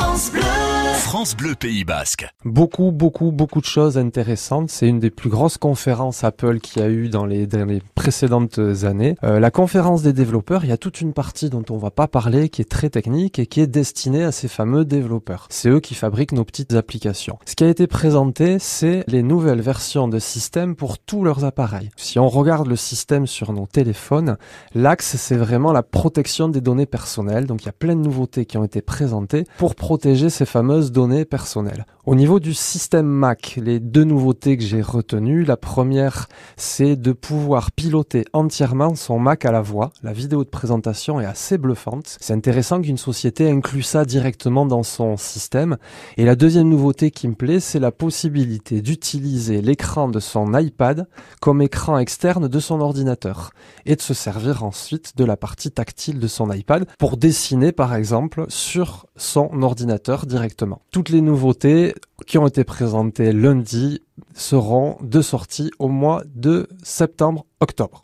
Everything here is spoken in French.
France Bleu. France Bleu Pays Basque. Beaucoup, beaucoup, beaucoup de choses intéressantes. C'est une des plus grosses conférences Apple qu'il y a eu dans les, précédentes années. Euh, la conférence des développeurs, il y a toute une partie dont on va pas parler qui est très technique et qui est destinée à ces fameux développeurs. C'est eux qui fabriquent nos petites applications. Ce qui a été présenté, c'est les nouvelles versions de système pour tous leurs appareils. Si on regarde le système sur nos téléphones, l'axe, c'est vraiment la protection des données personnelles. Donc il y a plein de nouveautés qui ont été présentées pour protéger ces fameuses données personnelles. Au niveau du système Mac, les deux nouveautés que j'ai retenues, la première, c'est de pouvoir entièrement son Mac à la voix. La vidéo de présentation est assez bluffante. C'est intéressant qu'une société inclue ça directement dans son système. Et la deuxième nouveauté qui me plaît, c'est la possibilité d'utiliser l'écran de son iPad comme écran externe de son ordinateur et de se servir ensuite de la partie tactile de son iPad pour dessiner par exemple sur son ordinateur directement. Toutes les nouveautés qui ont été présentées lundi seront de sortie au mois de septembre-octobre.